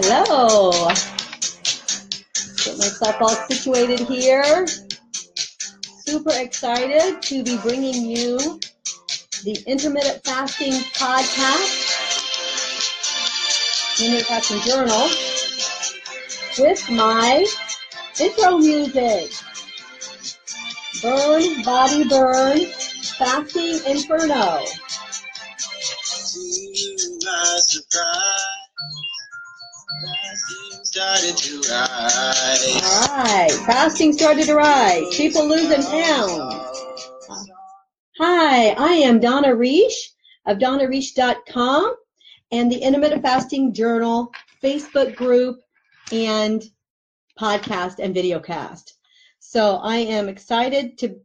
Hello. Get myself all situated here. Super excited to be bringing you the intermittent fasting podcast, intermittent fasting journal, with my intro music. Burn, body burn, fasting inferno. Started to rise. All right, fasting started to rise. People losing pounds. Hi, I am Donna Reish of donnareish.com and the Intermittent Fasting Journal Facebook group and podcast and videocast. So I am excited to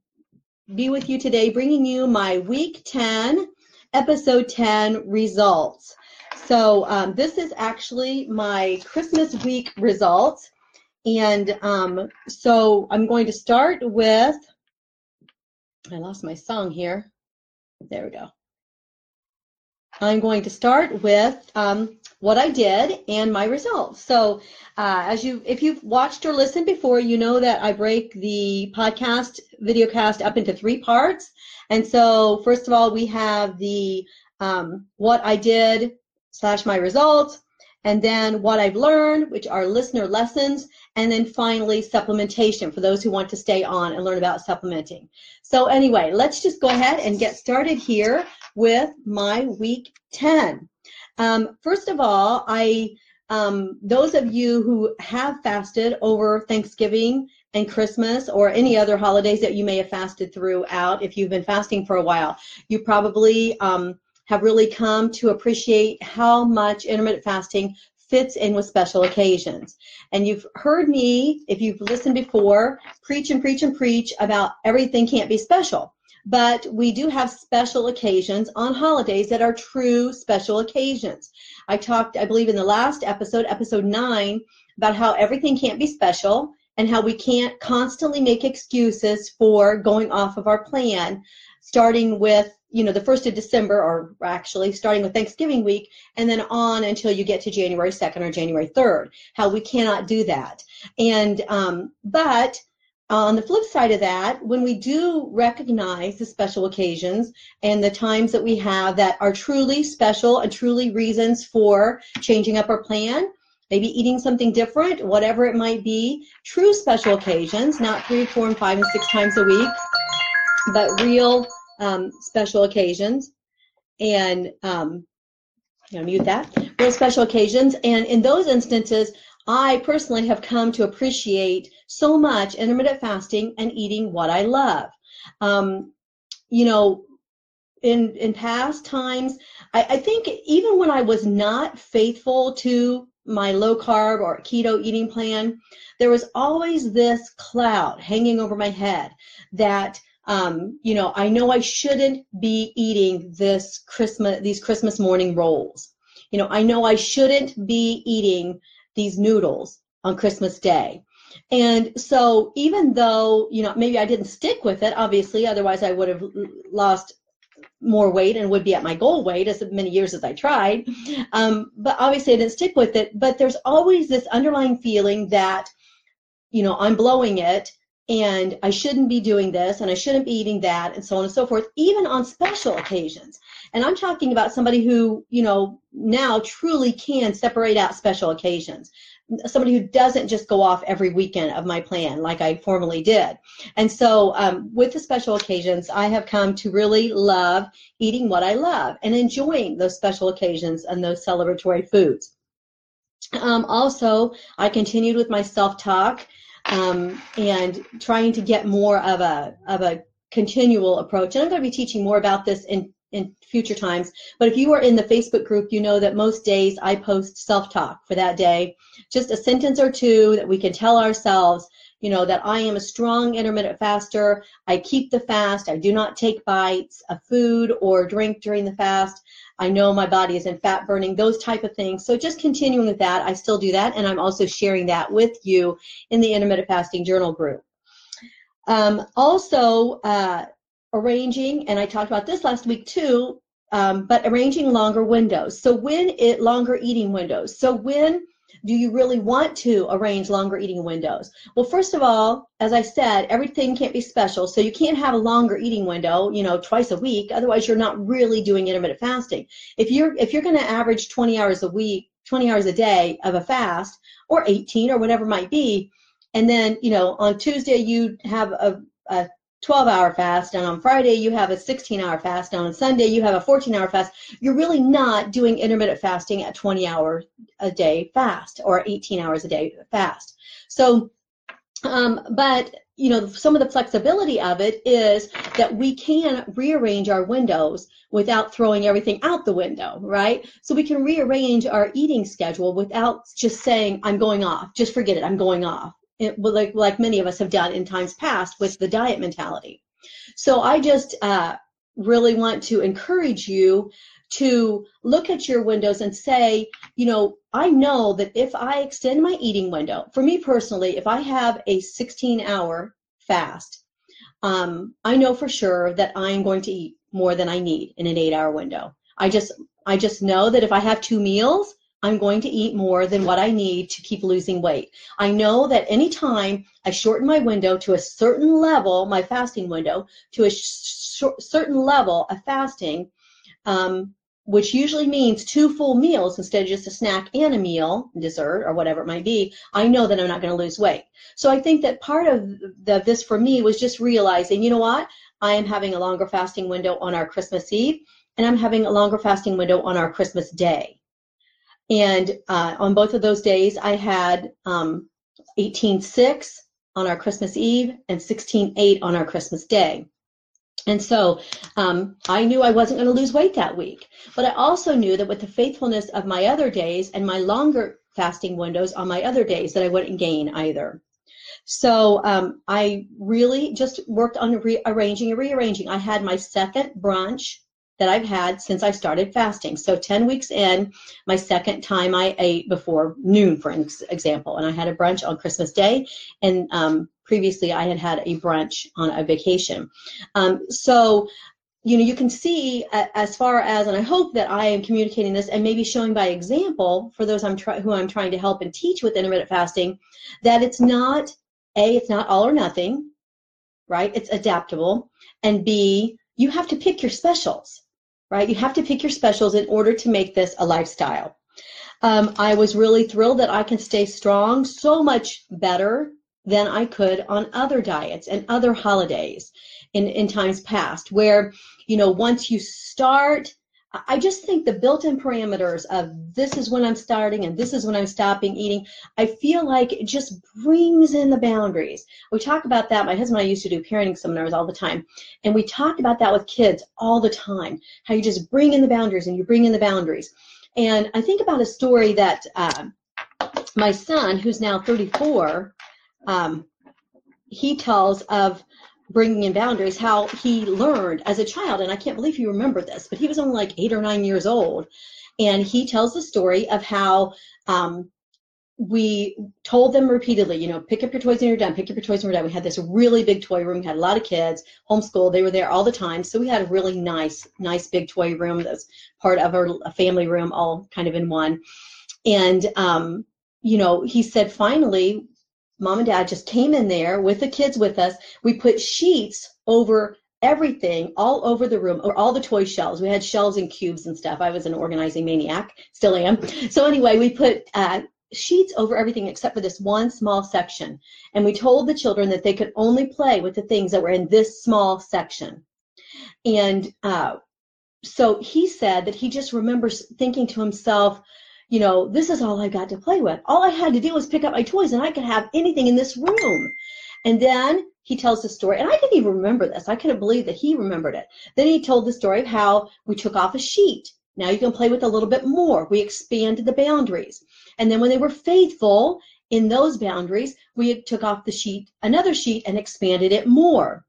be with you today, bringing you my week 10, episode 10 results. So um, this is actually my Christmas week results. And um, so I'm going to start with, I lost my song here. There we go. I'm going to start with um, what I did and my results. So, uh, as you, if you've watched or listened before, you know that I break the podcast, videocast up into three parts. And so, first of all, we have the um, what I did slash my results, and then what I've learned, which are listener lessons, and then finally supplementation for those who want to stay on and learn about supplementing. So anyway, let's just go ahead and get started here with my week 10. Um, first of all, I um, those of you who have fasted over Thanksgiving and Christmas or any other holidays that you may have fasted throughout, if you've been fasting for a while, you probably um, have really come to appreciate how much intermittent fasting fits in with special occasions. And you've heard me, if you've listened before, preach and preach and preach about everything can't be special. But we do have special occasions on holidays that are true special occasions. I talked, I believe, in the last episode, episode nine, about how everything can't be special and how we can't constantly make excuses for going off of our plan, starting with you know, the first of December, or actually starting with Thanksgiving week, and then on until you get to January 2nd or January 3rd. How we cannot do that. And, um, but on the flip side of that, when we do recognize the special occasions and the times that we have that are truly special and truly reasons for changing up our plan, maybe eating something different, whatever it might be, true special occasions, not three, four, and five and six times a week, but real um, special occasions. And um, I'm mute that. Real special occasions. And in those instances, I personally have come to appreciate so much intermittent fasting and eating what I love. Um, you know, in in past times, I, I think even when I was not faithful to my low carb or keto eating plan, there was always this cloud hanging over my head that um, you know, I know I shouldn't be eating this Christmas, these Christmas morning rolls. You know, I know I shouldn't be eating these noodles on Christmas Day. And so even though, you know, maybe I didn't stick with it, obviously, otherwise I would have lost more weight and would be at my goal weight as many years as I tried. Um, but obviously I didn't stick with it. But there's always this underlying feeling that, you know, I'm blowing it and I shouldn't be doing this and I shouldn't be eating that and so on and so forth, even on special occasions. And I'm talking about somebody who, you know, now truly can separate out special occasions. Somebody who doesn't just go off every weekend of my plan like I formerly did. And so um, with the special occasions, I have come to really love eating what I love and enjoying those special occasions and those celebratory foods. Um, also, I continued with my self-talk um, and trying to get more of a of a continual approach. And I'm going to be teaching more about this in in future times. But if you are in the Facebook group, you know that most days I post self-talk for that day, just a sentence or two that we can tell ourselves, you know, that I am a strong intermittent faster. I keep the fast. I do not take bites of food or drink during the fast. I know my body is in fat burning, those type of things. So just continuing with that, I still do that, and I'm also sharing that with you in the intermittent fasting journal group. Um, also, uh, arranging, and I talked about this last week too, um, but arranging longer windows. So when it longer eating windows. So when do you really want to arrange longer eating windows? Well, first of all, as I said, everything can't be special. So you can't have a longer eating window, you know, twice a week. Otherwise, you're not really doing intermittent fasting. If you're if you're going to average 20 hours a week, 20 hours a day of a fast, or 18 or whatever it might be, and then you know on Tuesday you have a, a 12 hour fast and on Friday you have a 16 hour fast and on Sunday you have a 14 hour fast, you're really not doing intermittent fasting at 20 hours a day fast or 18 hours a day fast. So, um, but you know, some of the flexibility of it is that we can rearrange our windows without throwing everything out the window, right? So we can rearrange our eating schedule without just saying, I'm going off. Just forget it. I'm going off it, like like many of us have done in times past with the diet mentality. So I just uh, really want to encourage you to look at your windows and say, you know, I know that if I extend my eating window, for me personally, if I have a 16 hour fast, um, I know for sure that I'm going to eat more than I need in an eight hour window. I just I just know that if I have two meals, I'm going to eat more than what I need to keep losing weight. I know that anytime I shorten my window to a certain level, my fasting window, to a sh- certain level of fasting, um, which usually means two full meals instead of just a snack and a meal, dessert or whatever it might be, I know that I'm not going to lose weight. So I think that part of the, this for me was just realizing, you know what? I am having a longer fasting window on our Christmas Eve, and I'm having a longer fasting window on our Christmas Day. And uh, on both of those days, I had um, 18.6 on our Christmas Eve and 16.8 on our Christmas Day. And so um, I knew I wasn't going to lose weight that week. But I also knew that with the faithfulness of my other days and my longer fasting windows on my other days that I wouldn't gain either. So um, I really just worked on rearranging and rearranging. I had my second brunch that I've had since I started fasting. So 10 weeks in, my second time I ate before noon, for example, and I had a brunch on Christmas Day, and um, previously I had had a brunch on a vacation. Um, so you know, you can see as far as, and I hope that I am communicating this and maybe showing by example for those I'm try, who I'm trying to help and teach with intermittent fasting, that it's not a, it's not all or nothing, right? It's adaptable, and B, you have to pick your specials right? You have to pick your specials in order to make this a lifestyle. Um, I was really thrilled that I can stay strong so much better than I could on other diets and other holidays in, in times past, where, you know, once you start, I just think the built-in parameters of this is when I'm starting and this is when I'm stopping eating, I feel like it just brings in the boundaries. We talk about that. My husband and I used to do parenting seminars all the time, and we talked about that with kids all the time. How you just bring in the boundaries and you bring in the boundaries. And I think about a story that uh, my son, who's now 34, um, he tells of bringing in boundaries, how he learned as a child, and I can't believe you remember this, but he was only like eight or nine years old, and he tells the story of how um, we told them repeatedly, you know, pick up your toys when you're done, pick up your toys when you're done. We had this really big toy room. We had a lot of kids, homeschooled. They were there all the time. So we had a really nice, nice big toy room that's part of our family room, all kind of in one. And, um, you know, he said finally mom and dad just came in there with the kids with us. We put sheets over everything all over the room, or all the toy shelves. We had shelves and cubes and stuff. I was an organizing maniac, still am. So anyway, we put uh, sheets over everything except for this one small section. And we told the children that they could only play with the things that were in this small section. And uh, so he said that he just remembers thinking to himself, you know, this is all I got to play with. All I had to do was pick up my toys and I could have anything in this room. And then he tells the story, and I didn't even remember this. I couldn't believe that he remembered it. Then he told the story of how we took off a sheet. Now you can play with a little bit more. We expanded the boundaries. And then when they were faithful in those boundaries, we took off the sheet, another sheet, and expanded it more.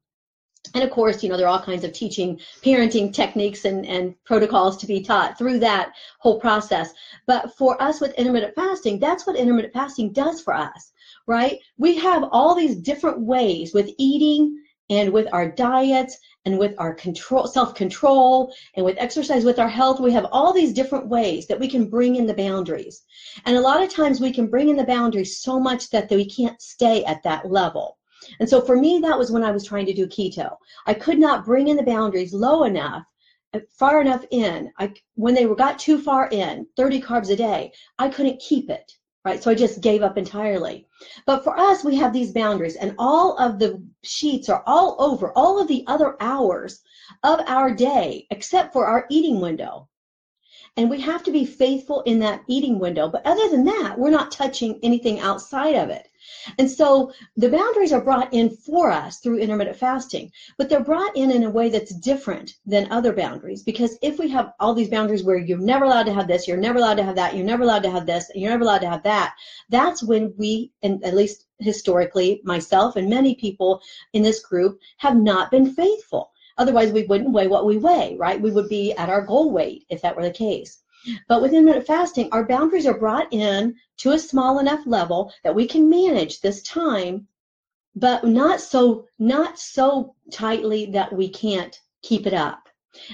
And of course, you know, there are all kinds of teaching, parenting techniques and, and protocols to be taught through that whole process. But for us with intermittent fasting, that's what intermittent fasting does for us, right? We have all these different ways with eating and with our diets and with our control, self-control and with exercise, with our health, we have all these different ways that we can bring in the boundaries. And a lot of times we can bring in the boundaries so much that we can't stay at that level. And so for me, that was when I was trying to do keto. I could not bring in the boundaries low enough, uh, far enough in. I, when they were, got too far in, 30 carbs a day, I couldn't keep it right? So I just gave up entirely. But for us, we have these boundaries, and all of the sheets are all over all of the other hours of our day, except for our eating window. And we have to be faithful in that eating window. But other than that, we're not touching anything outside of it. And so the boundaries are brought in for us through intermittent fasting, but they're brought in in a way that's different than other boundaries. Because if we have all these boundaries where you're never allowed to have this, you're never allowed to have that, you're never allowed to have this, and you're never allowed to have that, that's when we, and at least historically, myself and many people in this group have not been faithful. Otherwise, we wouldn't weigh what we weigh, right? We would be at our goal weight if that were the case. But with intermittent fasting, our boundaries are brought in to a small enough level that we can manage this time, but not so not so tightly that we can't keep it up.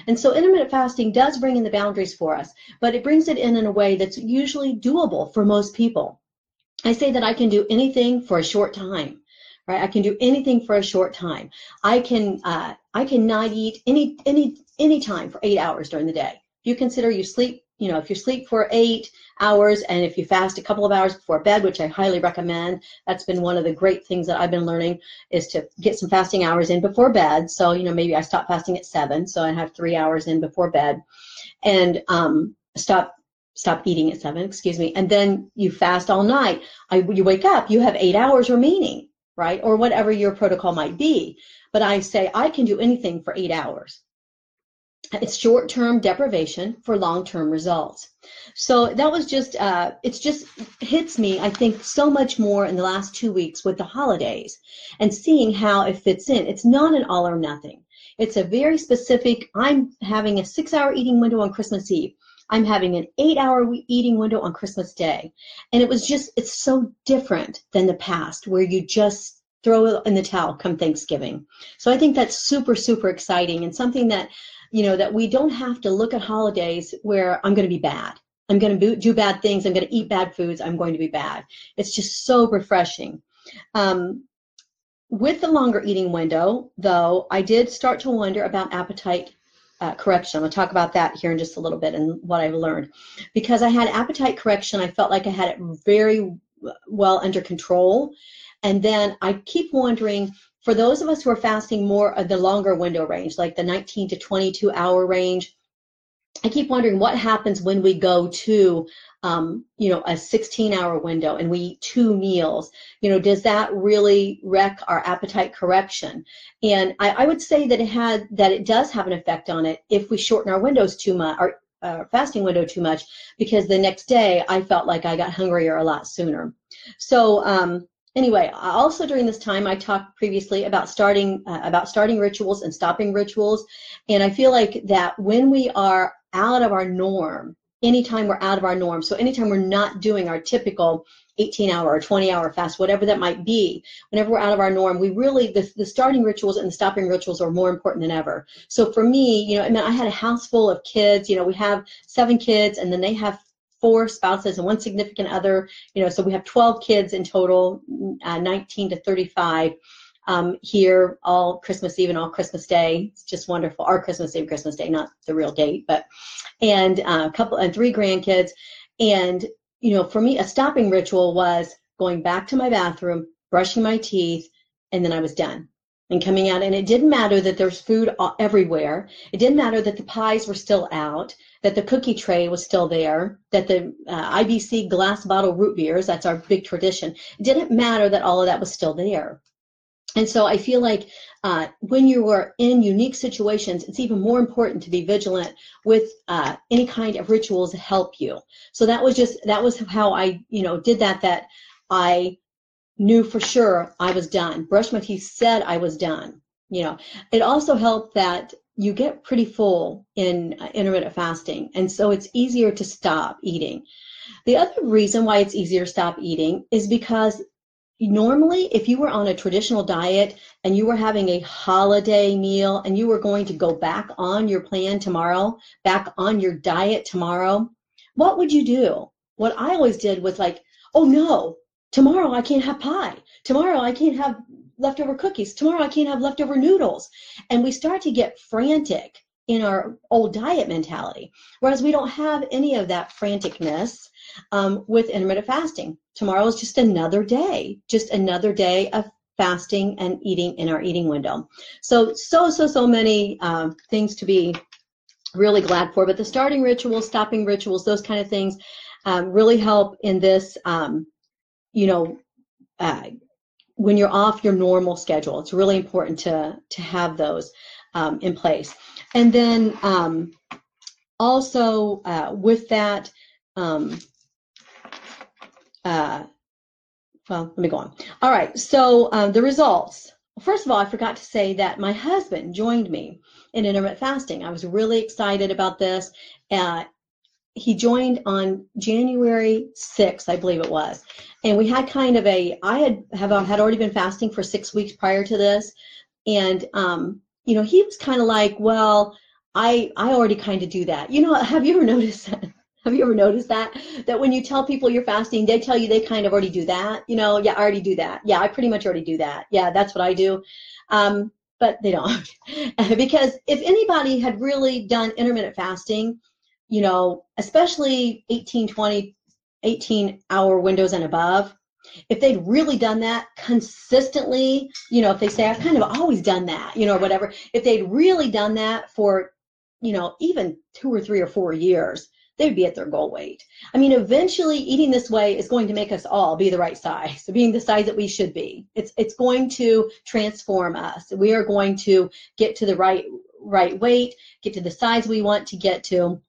And so intermittent fasting does bring in the boundaries for us, but it brings it in in a way that's usually doable for most people. I say that I can do anything for a short time, right? I can do anything for a short time. I can uh, I can not eat any any any time for eight hours during the day. You consider you sleep you know, if you sleep for eight hours and if you fast a couple of hours before bed, which I highly recommend, that's been one of the great things that I've been learning is to get some fasting hours in before bed. So, you know, maybe I stop fasting at seven, so I have three hours in before bed and um, stop stop eating at seven, excuse me, and then you fast all night. I, you wake up, you have eight hours remaining, right? Or whatever your protocol might be. But I say I can do anything for eight hours. It's short-term deprivation for long-term results. So that was just, uh, it's just hits me, I think, so much more in the last two weeks with the holidays and seeing how it fits in. It's not an all or nothing. It's a very specific, I'm having a six hour eating window on Christmas Eve. I'm having an eight hour eating window on Christmas Day. And it was just, it's so different than the past where you just throw it in the towel come Thanksgiving. So I think that's super, super exciting and something that you know, that we don't have to look at holidays where I'm going to be bad. I'm going to do bad things. I'm going to eat bad foods. I'm going to be bad. It's just so refreshing. Um, with the longer eating window, though, I did start to wonder about appetite uh, correction. I'm going to talk about that here in just a little bit and what I've learned. Because I had appetite correction, I felt like I had it very well under control. And then I keep wondering for those of us who are fasting more of the longer window range, like the 19 to 22 hour range, I keep wondering what happens when we go to, um, you know, a 16 hour window and we eat two meals. You know, does that really wreck our appetite correction? And I, I would say that it had, that it does have an effect on it if we shorten our windows too much, our uh, fasting window too much, because the next day I felt like I got hungrier a lot sooner. So, um, anyway, also during this time, I talked previously about starting uh, about starting rituals and stopping rituals, and I feel like that when we are out of our norm, anytime we're out of our norm, so anytime we're not doing our typical 18 hour or 20 hour fast, whatever that might be, whenever we're out of our norm, we really, the, the starting rituals and the stopping rituals are more important than ever. So for me, you know, I mean, I had a house full of kids, you know, we have seven kids and then they have four spouses and one significant other. You know, so we have 12 kids in total, uh, 19 to 35. Um, here all Christmas Eve and all Christmas Day. It's just wonderful. Our Christmas Eve, Christmas Day, not the real date, but and uh, a couple and three grandkids. And you know, for me, a stopping ritual was going back to my bathroom, brushing my teeth, and then I was done and coming out. And it didn't matter that there's food everywhere. It didn't matter that the pies were still out, that the cookie tray was still there, that the uh, IBC glass bottle root beers, that's our big tradition. It didn't matter that all of that was still there. And so I feel like uh, when you are in unique situations, it's even more important to be vigilant with uh, any kind of rituals to help you. So that was just that was how I you know did that. That I knew for sure I was done. Brush my teeth said I was done. You know, it also helped that you get pretty full in uh, intermittent fasting, and so it's easier to stop eating. The other reason why it's easier to stop eating is because normally if you were on a traditional diet and you were having a holiday meal and you were going to go back on your plan tomorrow, back on your diet tomorrow, what would you do? What I always did was like, oh no, tomorrow I can't have pie. Tomorrow I can't have leftover cookies. Tomorrow I can't have leftover noodles. And we start to get frantic in our old diet mentality. Whereas we don't have any of that franticness um, with intermittent fasting. Tomorrow is just another day, just another day of fasting and eating in our eating window. So, so, so, so many um, things to be really glad for. But the starting rituals, stopping rituals, those kind of things um, really help in this, um, you know, uh, when you're off your normal schedule. It's really important to, to have those um, in place. And then um, also uh, with that, um, uh, well, let me go on. All right, so um, the results. First of all, I forgot to say that my husband joined me in intermittent fasting. I was really excited about this. Uh, he joined on January 6th, I believe it was. And we had kind of a, I had have had already been fasting for six weeks prior to this. And, um, you know, he was kind of like, well, I, I already kind of do that. You know, have you ever noticed that? Have you ever noticed that? That when you tell people you're fasting, they tell you they kind of already do that. You know, yeah, I already do that. Yeah, I pretty much already do that. Yeah, that's what I do. Um, but they don't. because if anybody had really done intermittent fasting, you know, especially 18, 20, 18 hour windows and above, if they'd really done that consistently, you know, if they say, I've kind of always done that, you know, or whatever, if they'd really done that for, you know, even two or three or four years, they would be at their goal weight. I mean, eventually eating this way is going to make us all be the right size, being the size that we should be. It's it's going to transform us. We are going to get to the right right weight, get to the size we want to get to.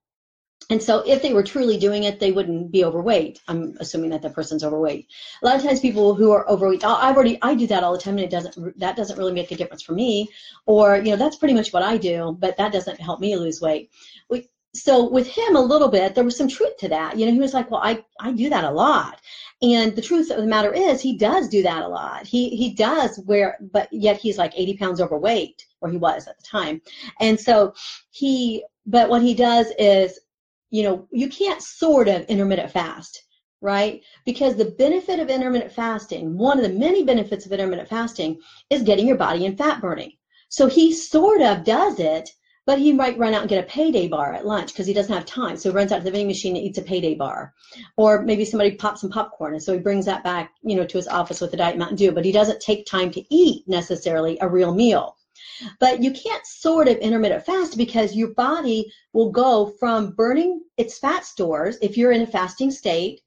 And so if they were truly doing it, they wouldn't be overweight. I'm assuming that the person's overweight. A lot of times people who are overweight, I've already, I do that all the time and it doesn't, that doesn't really make a difference for me. Or, you know, that's pretty much what I do, but that doesn't help me lose weight. We, so with him a little bit there was some truth to that you know he was like well i i do that a lot and the truth of the matter is he does do that a lot he he does wear, but yet he's like 80 pounds overweight or he was at the time and so he but what he does is you know you can't sort of intermittent fast right because the benefit of intermittent fasting one of the many benefits of intermittent fasting is getting your body in fat burning so he sort of does it but he might run out and get a payday bar at lunch because he doesn't have time. So he runs out to the vending machine and eats a payday bar. Or maybe somebody pops some popcorn and so he brings that back, you know, to his office with a Diet Mountain Dew, but he doesn't take time to eat necessarily a real meal. But you can't sort of intermittent fast because your body will go from burning its fat stores if you're in a fasting state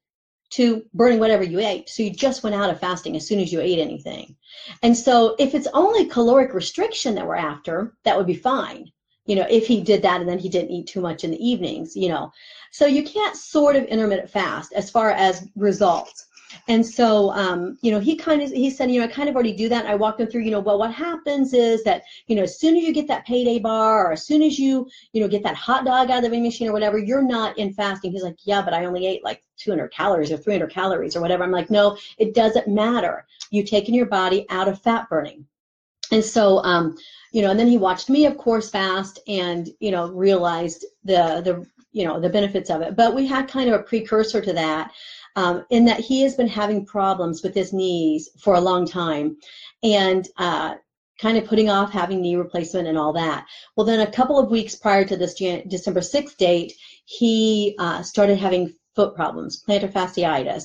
to burning whatever you ate. So you just went out of fasting as soon as you ate anything. And so if it's only caloric restriction that we're after, that would be fine you know, if he did that and then he didn't eat too much in the evenings, you know. So you can't sort of intermittent fast as far as results. And so, um, you know, he kind of, he said, you know, I kind of already do that. I walked him through, you know, well, what happens is that, you know, as soon as you get that payday bar or as soon as you, you know, get that hot dog out of the vending machine or whatever, you're not in fasting. He's like, yeah, but I only ate like 200 calories or 300 calories or whatever. I'm like, no, it doesn't matter. You've taken your body out of fat burning. And so, um, you know, and then he watched me, of course, fast and, you know, realized the, the, you know, the benefits of it. But we had kind of a precursor to that um, in that he has been having problems with his knees for a long time and uh, kind of putting off having knee replacement and all that. Well, then a couple of weeks prior to this Jan- December 6th date, he uh, started having foot problems, plantar fasciitis,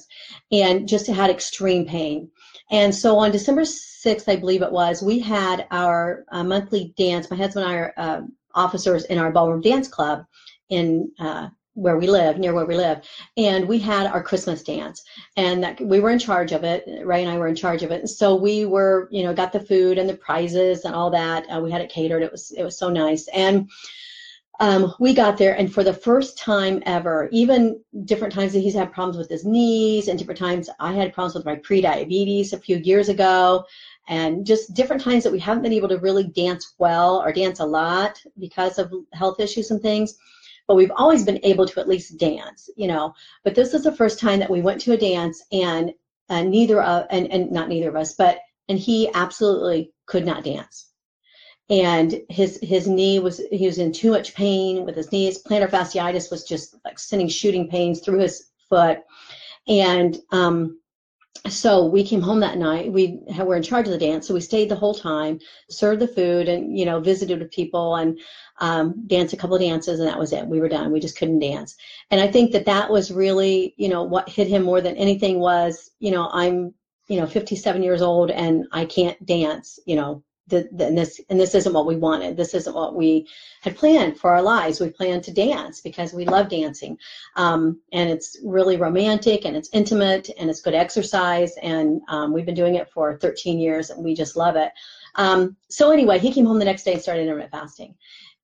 and just had extreme pain. And so on December 6th, I believe it was, we had our uh, monthly dance. My husband and I are uh, officers in our ballroom dance club in uh, where we live, near where we live, and we had our Christmas dance, and that, we were in charge of it. Ray and I were in charge of it, and so we were, you know, got the food and the prizes and all that. Uh, we had it catered. It was it was so nice, and um, we got there, and for the first time ever, even different times that he's had problems with his knees, and different times I had problems with my pre-diabetes a few years ago, and just different times that we haven't been able to really dance well or dance a lot because of health issues and things. But we've always been able to at least dance, you know. But this is the first time that we went to a dance, and neither of, and, and not neither of us, but, and he absolutely could not dance. And his, his knee was, he was in too much pain with his knees. Plantar fasciitis was just like sending shooting pains through his foot. And, um, so we came home that night. We were in charge of the dance, so we stayed the whole time, served the food, and you know visited with people and um, danced a couple of dances, and that was it. We were done. We just couldn't dance. And I think that that was really, you know, what hit him more than anything was, you know, I'm, you know, 57 years old and I can't dance. You know, and this and this isn't what we wanted. This isn't what we had planned for our lives. We planned to dance because we love dancing, um, and it's really romantic and it's intimate and it's good exercise. And um, we've been doing it for 13 years and we just love it. Um, so anyway, he came home the next day and started intermittent fasting.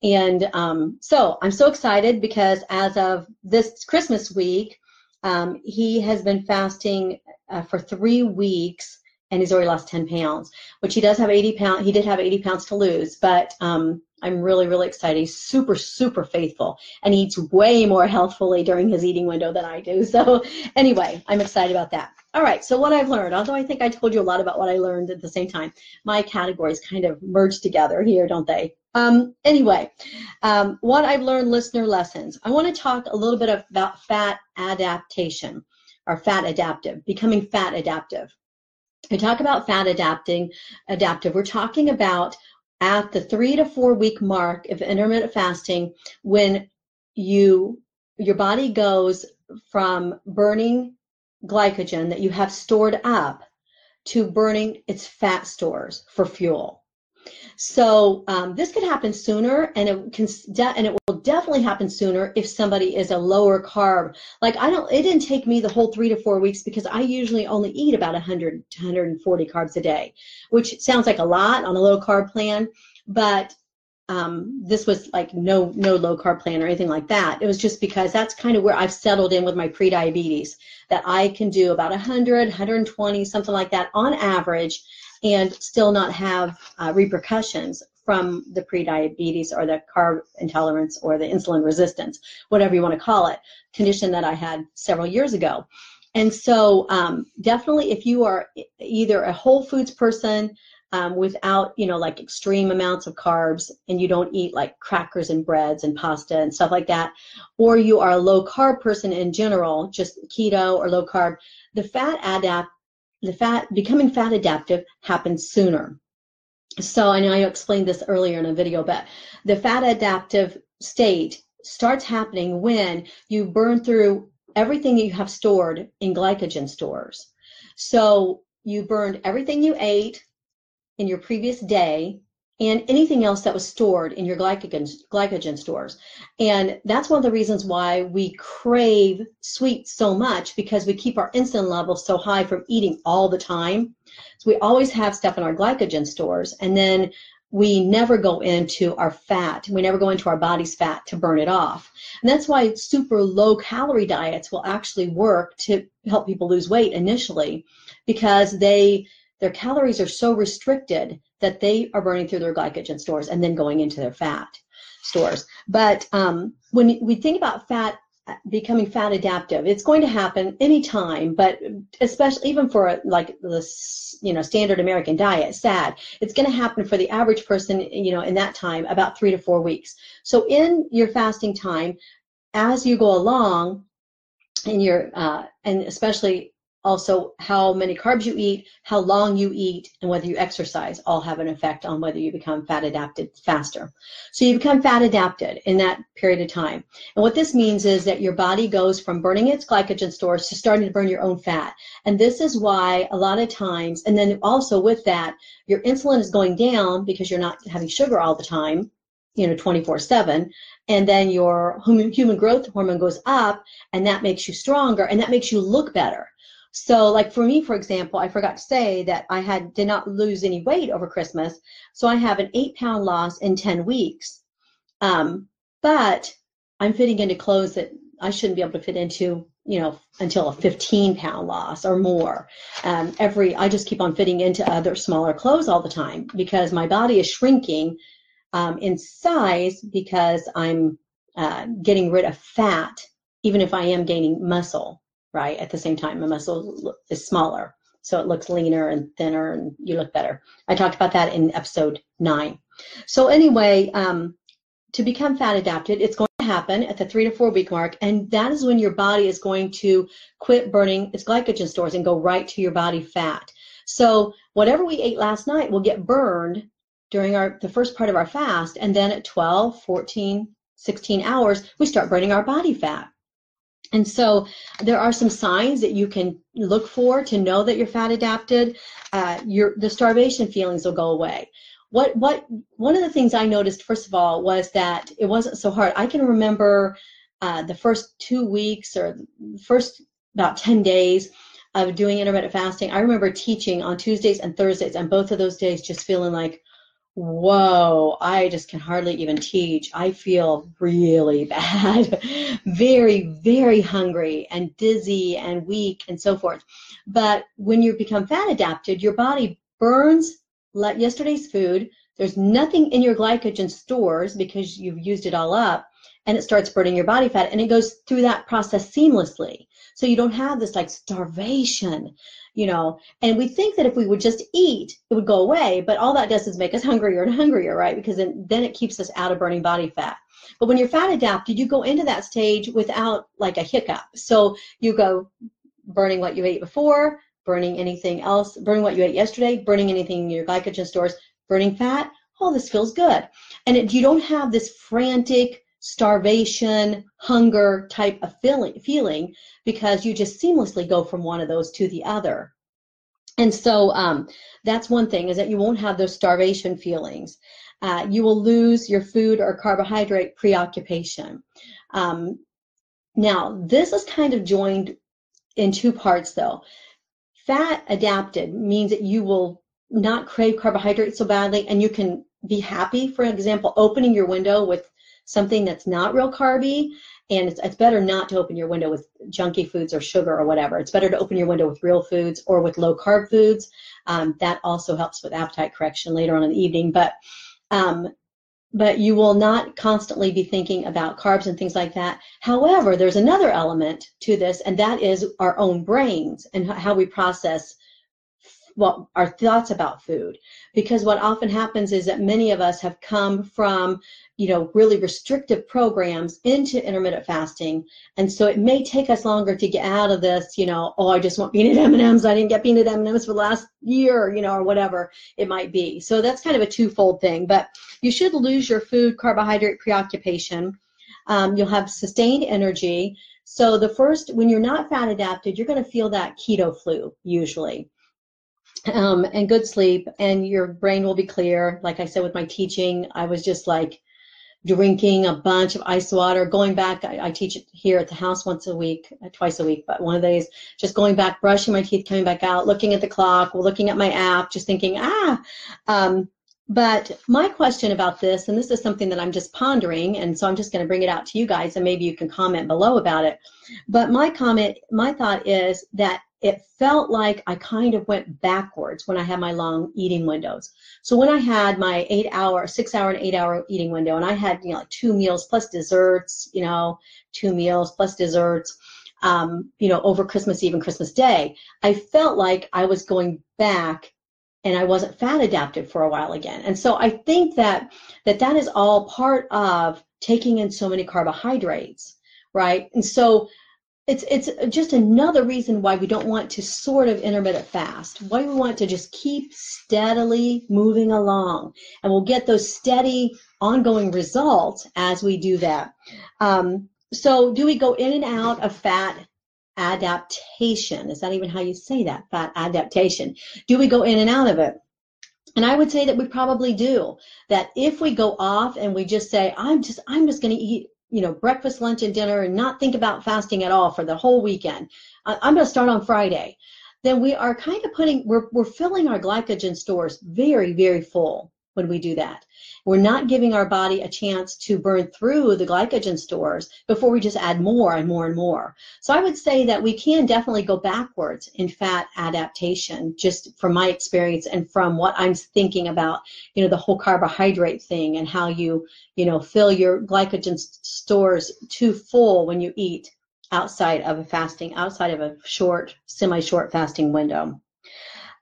And um, so I'm so excited because as of this Christmas week, um, he has been fasting uh, for three weeks and he's already lost 10 pounds, which he does have 80 pounds. He did have 80 pounds to lose, but um, I'm really, really excited. He's super, super faithful and eats way more healthfully during his eating window than I do. So anyway, I'm excited about that. All right, so what I've learned, although I think I told you a lot about what I learned at the same time, my categories kind of merge together here, don't they? Um, anyway, um, what I've learned listener lessons. I want to talk a little bit about fat adaptation or fat adaptive, becoming fat adaptive we talk about fat adapting, adaptive. We're talking about at the three to four week mark of intermittent fasting when you your body goes from burning glycogen that you have stored up to burning its fat stores for fuel. So um, this could happen sooner, and it can and it will definitely happen sooner if somebody is a lower carb. Like I don't, it didn't take me the whole three to four weeks because I usually only eat about 100 to 140 carbs a day, which sounds like a lot on a low carb plan, but um, this was like no no low carb plan or anything like that. It was just because that's kind of where I've settled in with my pre-diabetes that I can do about 100, 120, something like that on average and still not have uh, repercussions from the prediabetes or the carb intolerance or the insulin resistance, whatever you want to call it, condition that I had several years ago. And so, um, definitely, if you are either a whole foods person um, without, you know, like extreme amounts of carbs and you don't eat like crackers and breads and pasta and stuff like that, or you are a low carb person in general, just keto or low carb, the fat adapt the fat becoming fat adaptive happens sooner. So I know I explained this earlier in a video, but the fat adaptive state starts happening when you burn through everything you have stored in glycogen stores. So you burned everything you ate in your previous day and anything else that was stored in your glycogen, glycogen stores. And that's one of the reasons why we crave sweets so much because we keep our insulin levels so high from eating all the time. So we always have stuff in our glycogen stores and then we never go into our fat. We never go into our body's fat to burn it off. And that's why super low calorie diets will actually work to help people lose weight initially because they their calories are so restricted that they are burning through their glycogen stores and then going into their fat stores. But um, when we think about fat becoming fat adaptive, it's going to happen anytime, but especially even for like this, you know, standard American diet, SAD, it's going to happen for the average person, you know, in that time about three to four weeks. So in your fasting time, as you go along, in your uh, and especially also how many carbs you eat, how long you eat, and whether you exercise all have an effect on whether you become fat adapted faster. So you become fat adapted in that period of time. And what this means is that your body goes from burning its glycogen stores to starting to burn your own fat. And this is why a lot of times, and then also with that, your insulin is going down because you're not having sugar all the time you know 24 7 and then your human growth hormone goes up and that makes you stronger and that makes you look better so like for me, for example, I forgot to say that I had did not lose any weight over Christmas. So I have an eight pound loss in 10 weeks. Um, but I'm fitting into clothes that I shouldn't be able to fit into, you know, until a 15 pound loss or more. Um, every, I just keep on fitting into other smaller clothes all the time because my body is shrinking um, in size because I'm uh, getting rid of fat, even if I am gaining muscle right? At the same time, my muscle is smaller. so it looks leaner and thinner and you look better. I talked about that in episode nine. So anyway, um, to become fat adapted, it's going to happen at the three to four week mark, and that is when your body is going to quit burning its glycogen stores and go right to your body fat. So whatever we ate last night will get burned during our the first part of our fast, and then at 12, 14, 16 hours, we start burning our body fat. And so there are some signs that you can look for to know that you're fat adapted. Uh, your the starvation feelings will go away what what one of the things I noticed first of all was that it wasn't so hard. I can remember uh, the first two weeks or first about ten days of doing intermittent fasting. I remember teaching on Tuesdays and Thursdays, and both of those days just feeling like, whoa, I just can hardly even teach. I feel really bad, very, very hungry and dizzy and weak and so forth. But when you become fat adapted, your body burns yesterday's food. There's nothing in your glycogen stores because you've used it all up and it starts burning your body fat and it goes through that process seamlessly. So you don't have this like starvation, you know. And we think that if we would just eat, it would go away, but all that does is make us hungrier and hungrier, right? Because then, then it keeps us out of burning body fat. But when you're fat adapted, you go into that stage without like a hiccup. So you go burning what you ate before, burning anything else, burning what you ate yesterday, burning anything in your glycogen stores, burning fat, all this feels good. And it, you don't have this frantic starvation, hunger type of feeling, feeling because you just seamlessly go from one of those to the other. And so um, that's one thing is that you won't have those starvation feelings. Uh, you will lose your food or carbohydrate preoccupation. Um, now, this is kind of joined in two parts though. Fat adapted means that you will not crave carbohydrates so badly and you can be happy, for example, opening your window with something that's not real carby. And it's, it's better not to open your window with junky foods or sugar or whatever. It's better to open your window with real foods or with low carb foods. Um, that also helps with appetite correction later on in the evening. But um, but you will not constantly be thinking about carbs and things like that. However, there's another element to this, and that is our own brains and how we process what our thoughts about food. Because what often happens is that many of us have come from you know, really restrictive programs into intermittent fasting. And so it may take us longer to get out of this, you know, oh, I just want peanut M&Ms. I didn't get peanut M&Ms for the last year, you know, or whatever it might be. So that's kind of a twofold thing. But you should lose your food carbohydrate preoccupation. Um, you'll have sustained energy. So the first, when you're not fat adapted, you're going to feel that keto flu usually. Um, and good sleep, and your brain will be clear. Like I said with my teaching, I was just like, drinking a bunch of ice water, going back. I, I teach it here at the house once a week, uh, twice a week, but one of these, just going back, brushing my teeth, coming back out, looking at the clock, looking at my app, just thinking, ah. Um, but my question about this, and this is something that I'm just pondering, and so I'm just going to bring it out to you guys, and maybe you can comment below about it. But my comment, my thought is that it felt like I kind of went backwards when I had my long eating windows. So when I had my eight hour, six hour and eight hour eating window and I had, you know, like two meals plus desserts, you know, two meals plus desserts, um, you know, over Christmas Eve and Christmas Day, I felt like I was going back and I wasn't fat adapted for a while again. And so I think that that, that is all part of taking in so many carbohydrates, right? And so it's it's just another reason why we don't want to sort of intermittent fast. Why we want to just keep steadily moving along, and we'll get those steady, ongoing results as we do that. Um, so, do we go in and out of fat adaptation? Is that even how you say that? Fat adaptation. Do we go in and out of it? And I would say that we probably do. That if we go off and we just say, I'm just I'm just going to eat you know, breakfast, lunch, and dinner and not think about fasting at all for the whole weekend. I'm going to start on Friday. Then we are kind of putting, we're, we're filling our glycogen stores very, very full when we do that. We're not giving our body a chance to burn through the glycogen stores before we just add more and more and more. So I would say that we can definitely go backwards in fat adaptation, just from my experience and from what I'm thinking about, you know, the whole carbohydrate thing and how you, you know, fill your glycogen stores too full when you eat outside of a fasting, outside of a short, semi-short fasting window.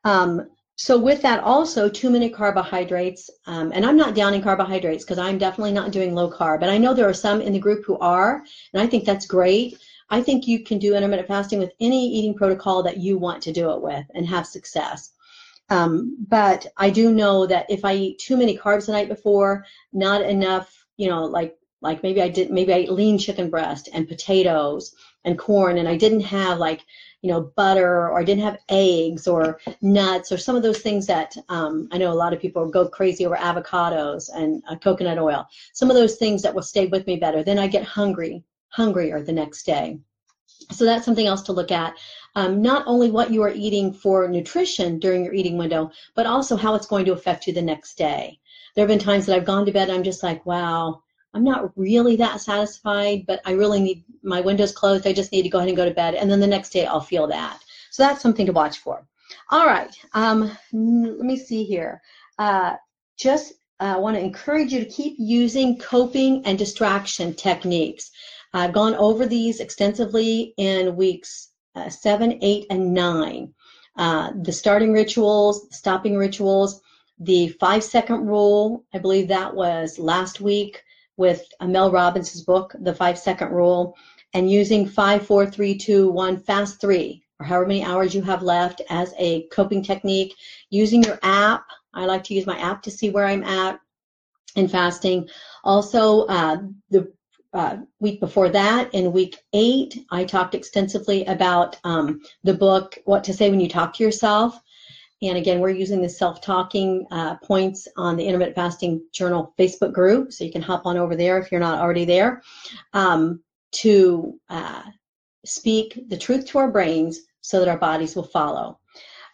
Um, so with that also too many carbohydrates um, and i'm not downing carbohydrates because i'm definitely not doing low carb but i know there are some in the group who are and i think that's great. I think you can do intermittent fasting with any eating protocol that you want to do it with and have success. Um, but i do know that if i eat too many carbs the night before not enough you know like like maybe i did maybe i ate lean chicken breast and potatoes and corn and i didn't have like you know, butter or I didn't have eggs or nuts or some of those things that um, I know a lot of people go crazy over avocados and uh, coconut oil. Some of those things that will stay with me better. Then I get hungry, hungrier the next day. So that's something else to look at. Um, not only what you are eating for nutrition during your eating window, but also how it's going to affect you the next day. There have been times that I've gone to bed and I'm just like, wow, I'm not really that satisfied, but I really need my windows closed. I just need to go ahead and go to bed. And then the next day I'll feel that. So that's something to watch for. All right. Um, let me see here. Uh, just uh, want to encourage you to keep using coping and distraction techniques. I've gone over these extensively in weeks uh, seven, eight, and nine. Uh, the starting rituals, stopping rituals, the five second rule, I believe that was last week with Mel Robbins' book, The Five Second Rule, and using five, four, three, two, one, fast three, or however many hours you have left as a coping technique. Using your app. I like to use my app to see where I'm at in fasting. Also, uh, the uh, week before that, in week eight, I talked extensively about um, the book, What to Say When You Talk to Yourself. And again, we're using the self-talking uh, points on the Intermittent Fasting Journal Facebook group, so you can hop on over there if you're not already there, um, to uh, speak the truth to our brains so that our bodies will follow.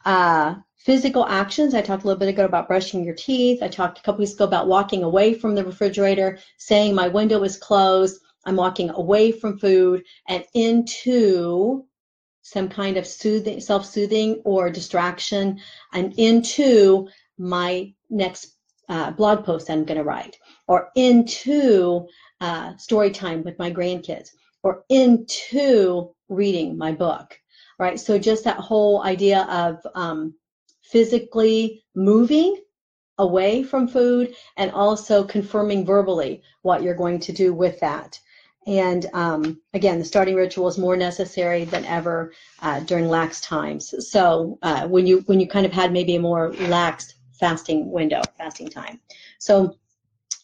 Uh, physical actions, I talked a little bit ago about brushing your teeth. I talked a couple weeks ago about walking away from the refrigerator, saying my window is closed. I'm walking away from food and into some kind of soothing, self-soothing or distraction and into my next uh, blog post I'm going to write or into uh, story time with my grandkids or into reading my book, right? So just that whole idea of um, physically moving away from food and also confirming verbally what you're going to do with that. And um, again, the starting ritual is more necessary than ever uh, during lax times. So uh, when you when you kind of had maybe a more lax fasting window, fasting time. So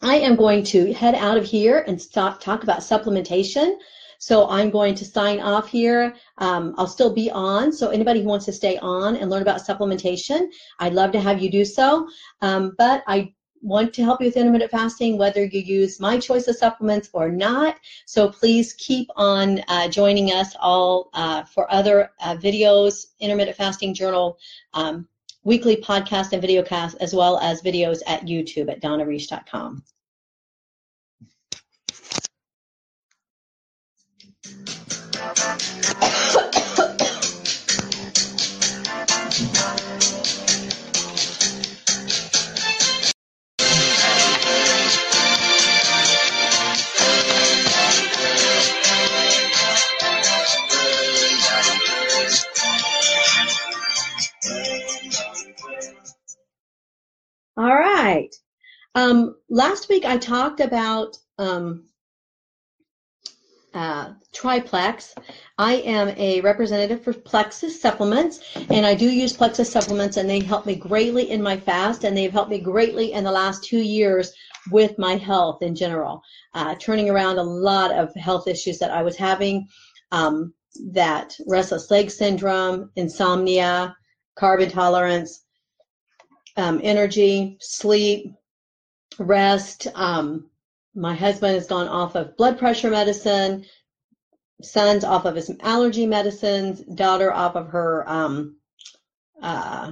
I am going to head out of here and stop, talk about supplementation. So I'm going to sign off here. Um, I'll still be on. So anybody who wants to stay on and learn about supplementation, I'd love to have you do so. Um, but I want to help you with intermittent fasting, whether you use my choice of supplements or not. So please keep on uh, joining us all uh, for other uh, videos, intermittent fasting journal, um, weekly podcast and video cast, as well as videos at YouTube at donnareish.com. All Um, last week I talked about um, uh, Triplex. I am a representative for Plexus supplements, and I do use Plexus supplements, and they help me greatly in my fast, and they've helped me greatly in the last two years with my health in general, uh, turning around a lot of health issues that I was having. Um, that restless leg syndrome, insomnia, carb intolerance, um, energy, sleep, rest. Um, my husband has gone off of blood pressure medicine, son's off of his allergy medicines, daughter off of her um, uh,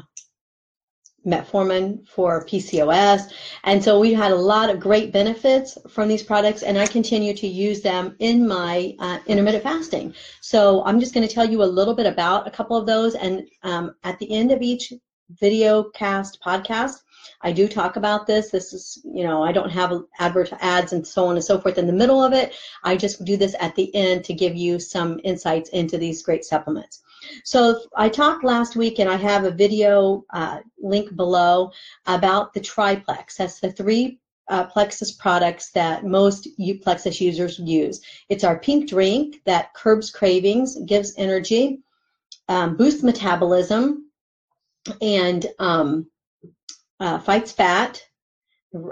metformin for PCOS. And so we had a lot of great benefits from these products, and I continue to use them in my uh, intermittent fasting. So I'm just going to tell you a little bit about a couple of those, and um, at the end of each video cast podcast, I do talk about this. This is, you know, I don't have advert ads and so on and so forth in the middle of it. I just do this at the end to give you some insights into these great supplements. So I talked last week, and I have a video uh, link below about the triplex. That's the three uh, Plexus products that most Plexus users use. It's our pink drink that curbs cravings, gives energy, um, boosts metabolism, and um, uh, fights fat,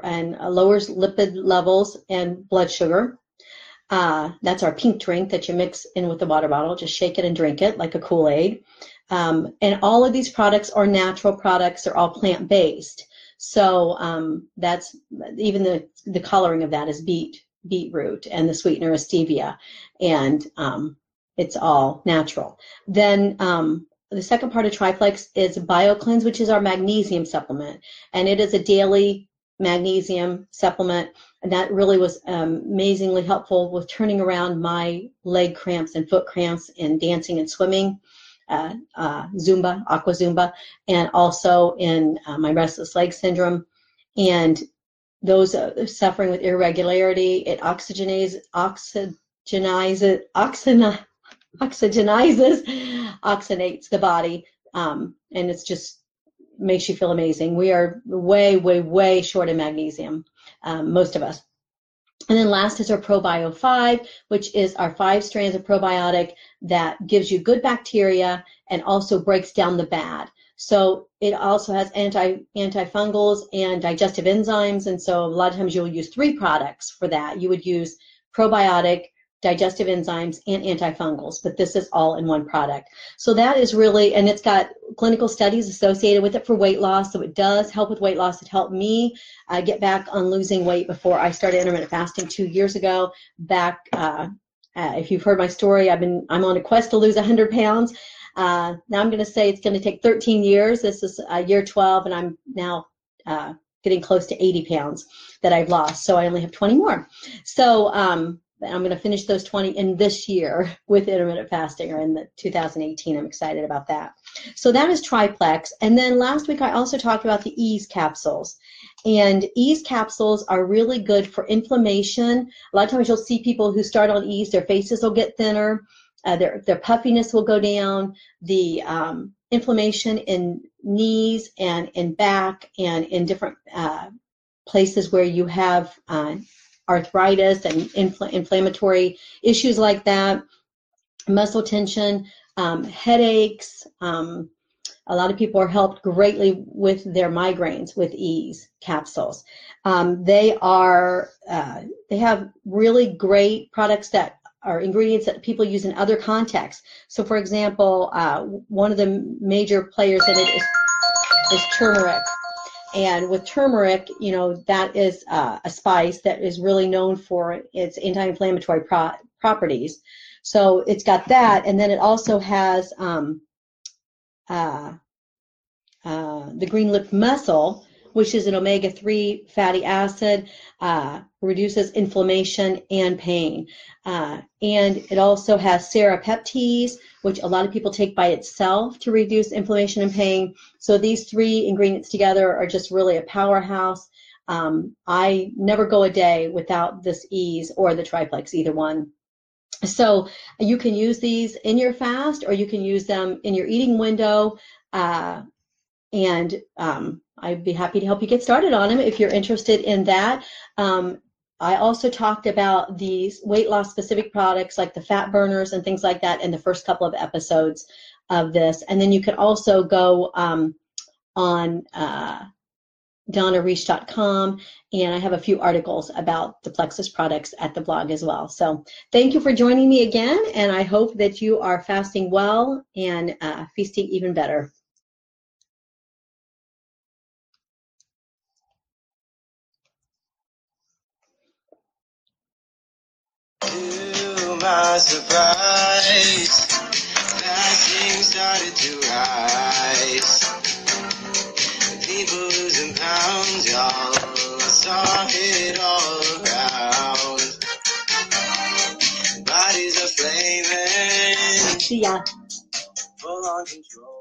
and uh, lowers lipid levels and blood sugar. Uh, that's our pink drink that you mix in with the water bottle. Just shake it and drink it like a Kool Aid. Um, and all of these products are natural products. They're all plant based. So um, that's even the the coloring of that is beet beetroot, and the sweetener is stevia, and um, it's all natural. Then um, the second part of Triplex is BioCleanse, which is our magnesium supplement, and it is a daily magnesium supplement, and that really was um, amazingly helpful with turning around my leg cramps and foot cramps in dancing and swimming uh, uh, Zumba, Aqua Zumba, and also in uh, my restless leg syndrome. And those uh, suffering with irregularity, it oxygenizes, oxygenizes, oxygenizes, oxygenizes, oxygenates the body, um, and it's just makes you feel amazing. We are way, way, way short in magnesium, um, most of us. And then last is our ProBio 5, which is our five strands of probiotic that gives you good bacteria and also breaks down the bad. So it also has anti antifungals and digestive enzymes. And so a lot of times you'll use three products for that. You would use probiotic, digestive enzymes, and antifungals, but this is all in one product. So that is really, and it's got clinical studies associated with it for weight loss. So it does help with weight loss. It helped me uh, get back on losing weight before I started intermittent fasting two years ago. Back, uh, uh, if you've heard my story, I've been I'm on a quest to lose 100 pounds. Uh, now I'm going to say it's going to take 13 years. This is uh, year 12, and I'm now uh, getting close to 80 pounds that I've lost. So I only have 20 more. So um, I'm going to finish those 20 in this year with intermittent fasting or in the 2018. I'm excited about that. So that is triplex. And then last week I also talked about the ease capsules. And ease capsules are really good for inflammation. A lot of times you'll see people who start on ease, their faces will get thinner, uh, their, their puffiness will go down, the um, inflammation in knees and in back and in different uh, places where you have uh, arthritis and infl- inflammatory issues like that, muscle tension, um, headaches. Um, a lot of people are helped greatly with their migraines with ease capsules. Um, they are uh, they have really great products that are ingredients that people use in other contexts. So, for example, uh, one of the major players in it is, is turmeric. And with turmeric, you know, that is uh, a spice that is really known for its anti-inflammatory pro- properties. So it's got that, and then it also has um, uh, uh, the green lip mussel, which is an omega-3 fatty acid, uh, reduces inflammation and pain. Uh, and it also has serrapeptase, which a lot of people take by itself to reduce inflammation and pain. So these three ingredients together are just really a powerhouse. Um, I never go a day without this ease or the triplex, either one. So you can use these in your fast or you can use them in your eating window. Uh, and um, I'd be happy to help you get started on them if you're interested in that. Um, I also talked about these weight loss specific products like the fat burners and things like that in the first couple of episodes of this. And then you can also go um, on uh, DonnaReish.com, and I have a few articles about the Plexus products at the blog as well. So thank you for joining me again, and I hope that you are fasting well and uh, feasting even better. My surprise, started to rise. People losing pounds, y'all. I saw it all around. Bodies are flaming. See ya. Full on control.